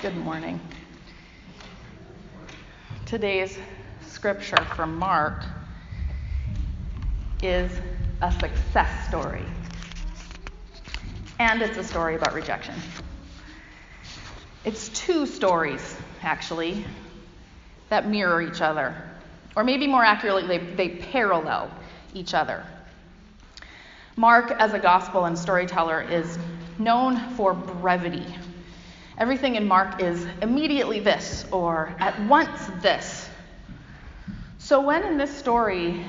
Good morning. Today's scripture from Mark is a success story. And it's a story about rejection. It's two stories, actually, that mirror each other. Or maybe more accurately, they, they parallel each other. Mark, as a gospel and storyteller, is known for brevity Everything in Mark is immediately this or at once this. So when in this story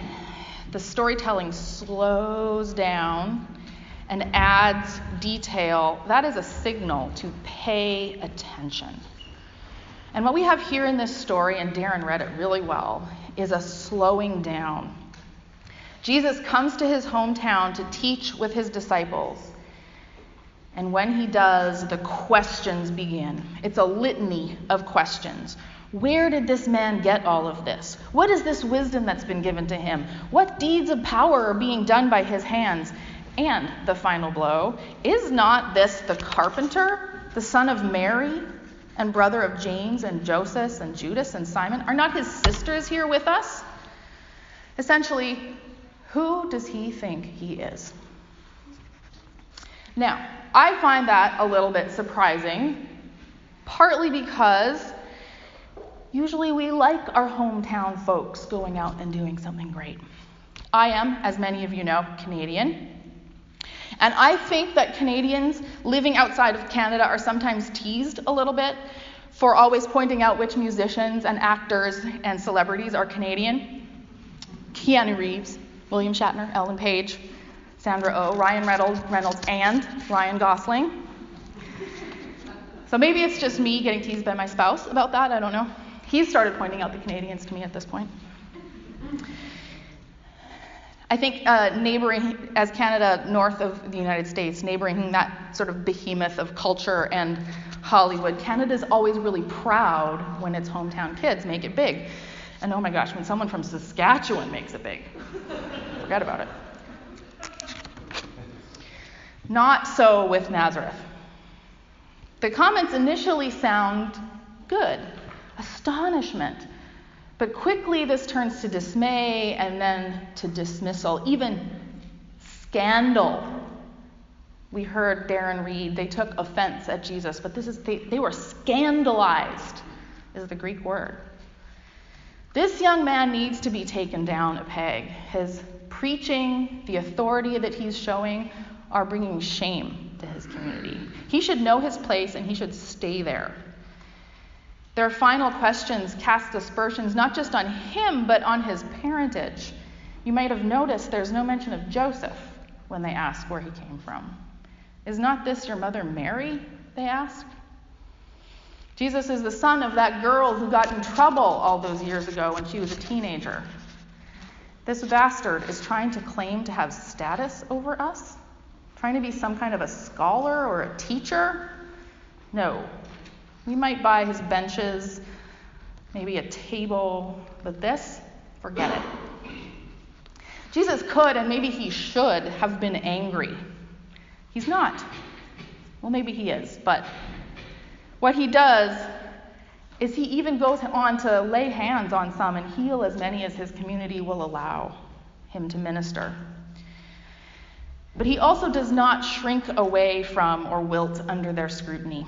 the storytelling slows down and adds detail, that is a signal to pay attention. And what we have here in this story, and Darren read it really well, is a slowing down. Jesus comes to his hometown to teach with his disciples. And when he does, the questions begin. It's a litany of questions. Where did this man get all of this? What is this wisdom that's been given to him? What deeds of power are being done by his hands? And the final blow is not this the carpenter, the son of Mary, and brother of James and Joseph and Judas and Simon? Are not his sisters here with us? Essentially, who does he think he is? Now, I find that a little bit surprising, partly because usually we like our hometown folks going out and doing something great. I am, as many of you know, Canadian. And I think that Canadians living outside of Canada are sometimes teased a little bit for always pointing out which musicians and actors and celebrities are Canadian. Keanu Reeves, William Shatner, Ellen Page, Sandra O, oh, Ryan Reynolds, Reynolds and Ryan Gosling. So maybe it's just me getting teased by my spouse about that. I don't know. He's started pointing out the Canadians to me at this point. I think uh, neighboring, as Canada north of the United States, neighboring that sort of behemoth of culture and Hollywood, Canada's always really proud when its hometown kids make it big. And oh my gosh, when someone from Saskatchewan makes it big, forget about it. Not so with Nazareth. The comments initially sound good, astonishment. But quickly this turns to dismay and then to dismissal, even scandal. We heard Darren read, they took offense at Jesus, but this is they, they were scandalized, is the Greek word. This young man needs to be taken down a peg. His preaching, the authority that he's showing, are bringing shame to his community. He should know his place and he should stay there. Their final questions cast aspersions not just on him, but on his parentage. You might have noticed there's no mention of Joseph when they ask where he came from. Is not this your mother Mary? They ask. Jesus is the son of that girl who got in trouble all those years ago when she was a teenager. This bastard is trying to claim to have status over us. Trying to be some kind of a scholar or a teacher? No. We might buy his benches, maybe a table, but this, forget it. Jesus could, and maybe he should, have been angry. He's not. Well, maybe he is, but what he does is he even goes on to lay hands on some and heal as many as his community will allow him to minister. But he also does not shrink away from or wilt under their scrutiny.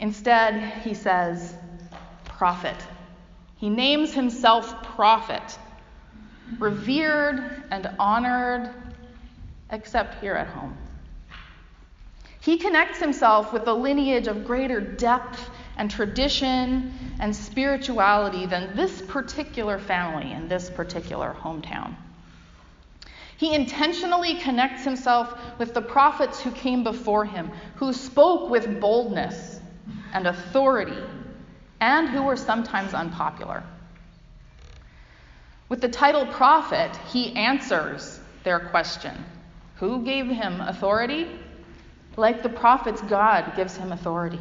Instead, he says, prophet. He names himself prophet, revered and honored, except here at home. He connects himself with a lineage of greater depth and tradition and spirituality than this particular family in this particular hometown. He intentionally connects himself with the prophets who came before him, who spoke with boldness and authority, and who were sometimes unpopular. With the title prophet, he answers their question Who gave him authority? Like the prophets, God gives him authority.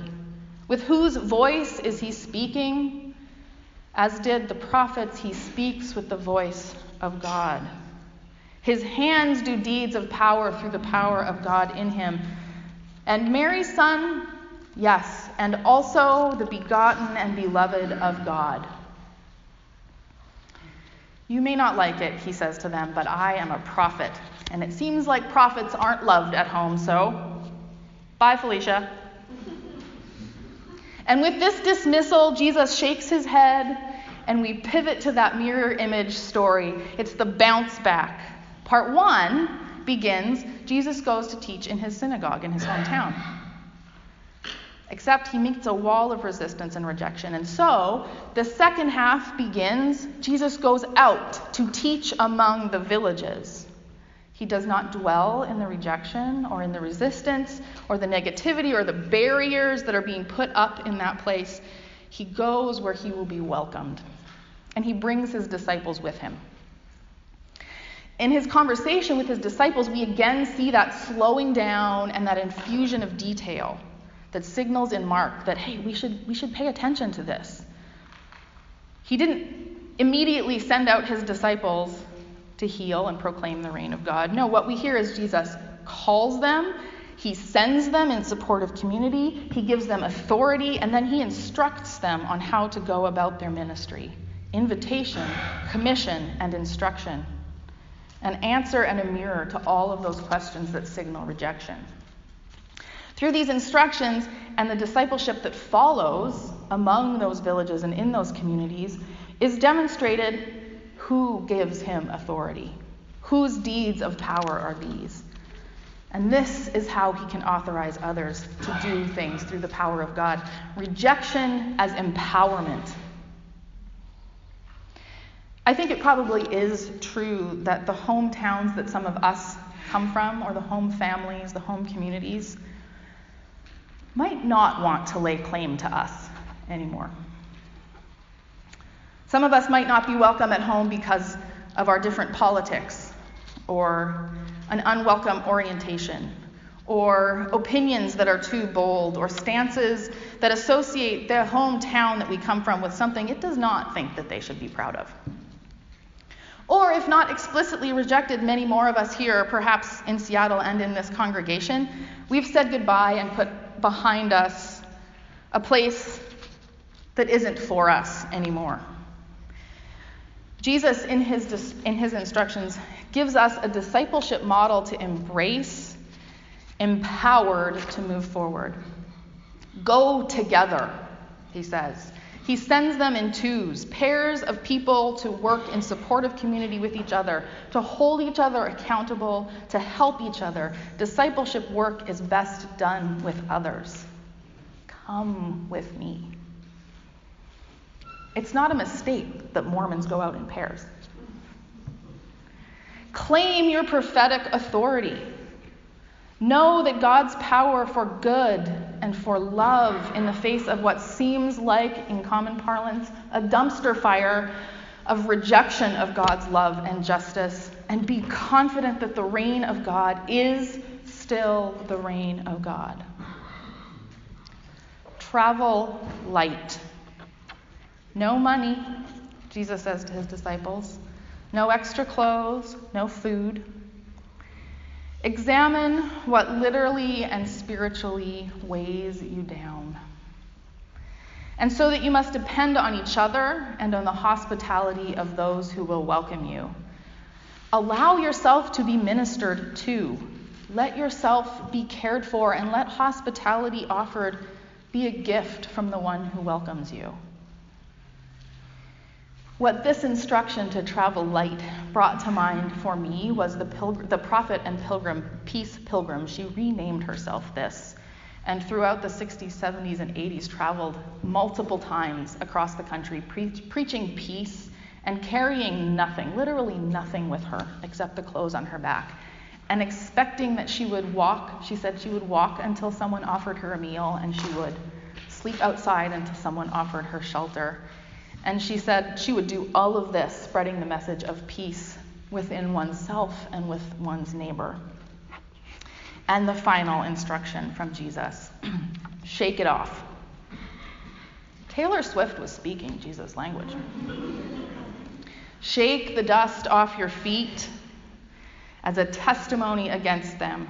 With whose voice is he speaking? As did the prophets, he speaks with the voice of God. His hands do deeds of power through the power of God in him. And Mary's son, yes, and also the begotten and beloved of God. You may not like it, he says to them, but I am a prophet. And it seems like prophets aren't loved at home, so bye, Felicia. And with this dismissal, Jesus shakes his head, and we pivot to that mirror image story. It's the bounce back. Part one begins Jesus goes to teach in his synagogue in his hometown. Except he meets a wall of resistance and rejection. And so the second half begins Jesus goes out to teach among the villages. He does not dwell in the rejection or in the resistance or the negativity or the barriers that are being put up in that place. He goes where he will be welcomed. And he brings his disciples with him. In his conversation with his disciples, we again see that slowing down and that infusion of detail that signals in Mark that, hey, we should, we should pay attention to this. He didn't immediately send out his disciples to heal and proclaim the reign of God. No, what we hear is Jesus calls them, he sends them in support of community, he gives them authority, and then he instructs them on how to go about their ministry invitation, commission, and instruction. An answer and a mirror to all of those questions that signal rejection. Through these instructions and the discipleship that follows among those villages and in those communities is demonstrated who gives him authority, whose deeds of power are these. And this is how he can authorize others to do things through the power of God. Rejection as empowerment. I think it probably is true that the hometowns that some of us come from, or the home families, the home communities, might not want to lay claim to us anymore. Some of us might not be welcome at home because of our different politics, or an unwelcome orientation, or opinions that are too bold, or stances that associate the hometown that we come from with something it does not think that they should be proud of. Or, if not explicitly rejected, many more of us here, perhaps in Seattle and in this congregation, we've said goodbye and put behind us a place that isn't for us anymore. Jesus, in his, in his instructions, gives us a discipleship model to embrace, empowered to move forward. Go together, he says. He sends them in twos, pairs of people to work in supportive community with each other, to hold each other accountable, to help each other. Discipleship work is best done with others. Come with me. It's not a mistake that Mormons go out in pairs. Claim your prophetic authority. Know that God's power for good and for love in the face of what seems like, in common parlance, a dumpster fire of rejection of God's love and justice, and be confident that the reign of God is still the reign of God. Travel light. No money, Jesus says to his disciples. No extra clothes, no food. Examine what literally and spiritually weighs you down. And so that you must depend on each other and on the hospitality of those who will welcome you. Allow yourself to be ministered to. Let yourself be cared for, and let hospitality offered be a gift from the one who welcomes you. What this instruction to travel light brought to mind for me was the, pilgr- the prophet and pilgrim, Peace Pilgrim. She renamed herself this, and throughout the 60s, 70s, and 80s, traveled multiple times across the country, pre- preaching peace and carrying nothing, literally nothing with her except the clothes on her back, and expecting that she would walk. She said she would walk until someone offered her a meal, and she would sleep outside until someone offered her shelter and she said she would do all of this, spreading the message of peace within oneself and with one's neighbor. And the final instruction from Jesus shake it off. Taylor Swift was speaking Jesus' language. Shake the dust off your feet as a testimony against them.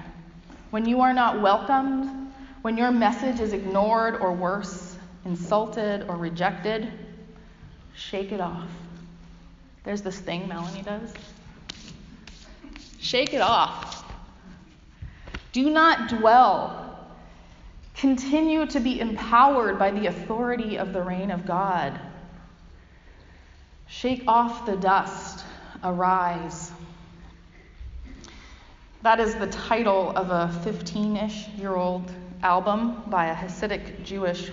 When you are not welcomed, when your message is ignored or worse, insulted or rejected, shake it off. There's this thing Melanie does. Shake it off. Do not dwell. Continue to be empowered by the authority of the reign of God. Shake off the dust. Arise. That is the title of a 15 ish year old album by a Hasidic Jewish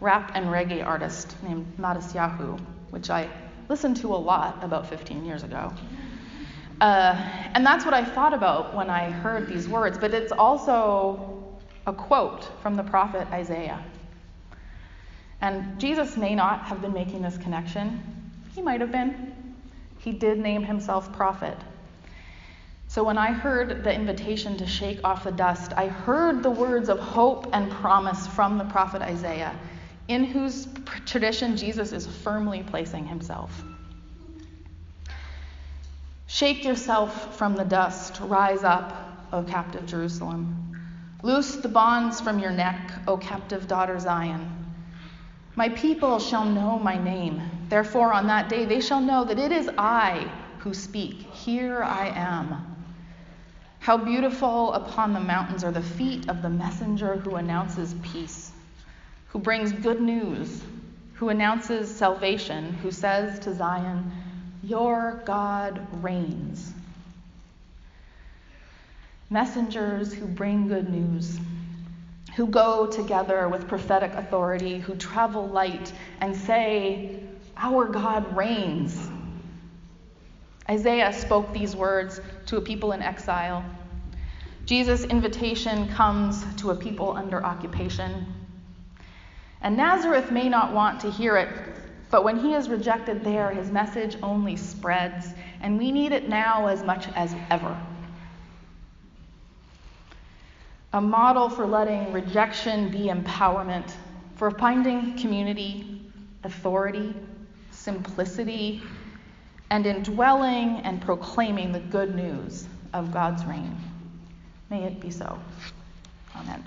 rap and reggae artist named Matisyahu, which I listened to a lot about 15 years ago. Uh, and that's what I thought about when I heard these words, but it's also a quote from the prophet Isaiah. And Jesus may not have been making this connection. He might have been. He did name himself prophet. So when I heard the invitation to shake off the dust, I heard the words of hope and promise from the prophet Isaiah, in whose tradition Jesus is firmly placing himself. Shake yourself from the dust, rise up, O captive Jerusalem. Loose the bonds from your neck, O captive daughter Zion. My people shall know my name. Therefore, on that day they shall know that it is I who speak. Here I am. How beautiful upon the mountains are the feet of the messenger who announces peace, who brings good news, who announces salvation, who says to Zion, Your God reigns. Messengers who bring good news, who go together with prophetic authority, who travel light and say, Our God reigns. Isaiah spoke these words to a people in exile. Jesus' invitation comes to a people under occupation. And Nazareth may not want to hear it, but when he is rejected there, his message only spreads, and we need it now as much as ever. A model for letting rejection be empowerment, for finding community, authority, simplicity, and indwelling and proclaiming the good news of God's reign. May it be so. Amen.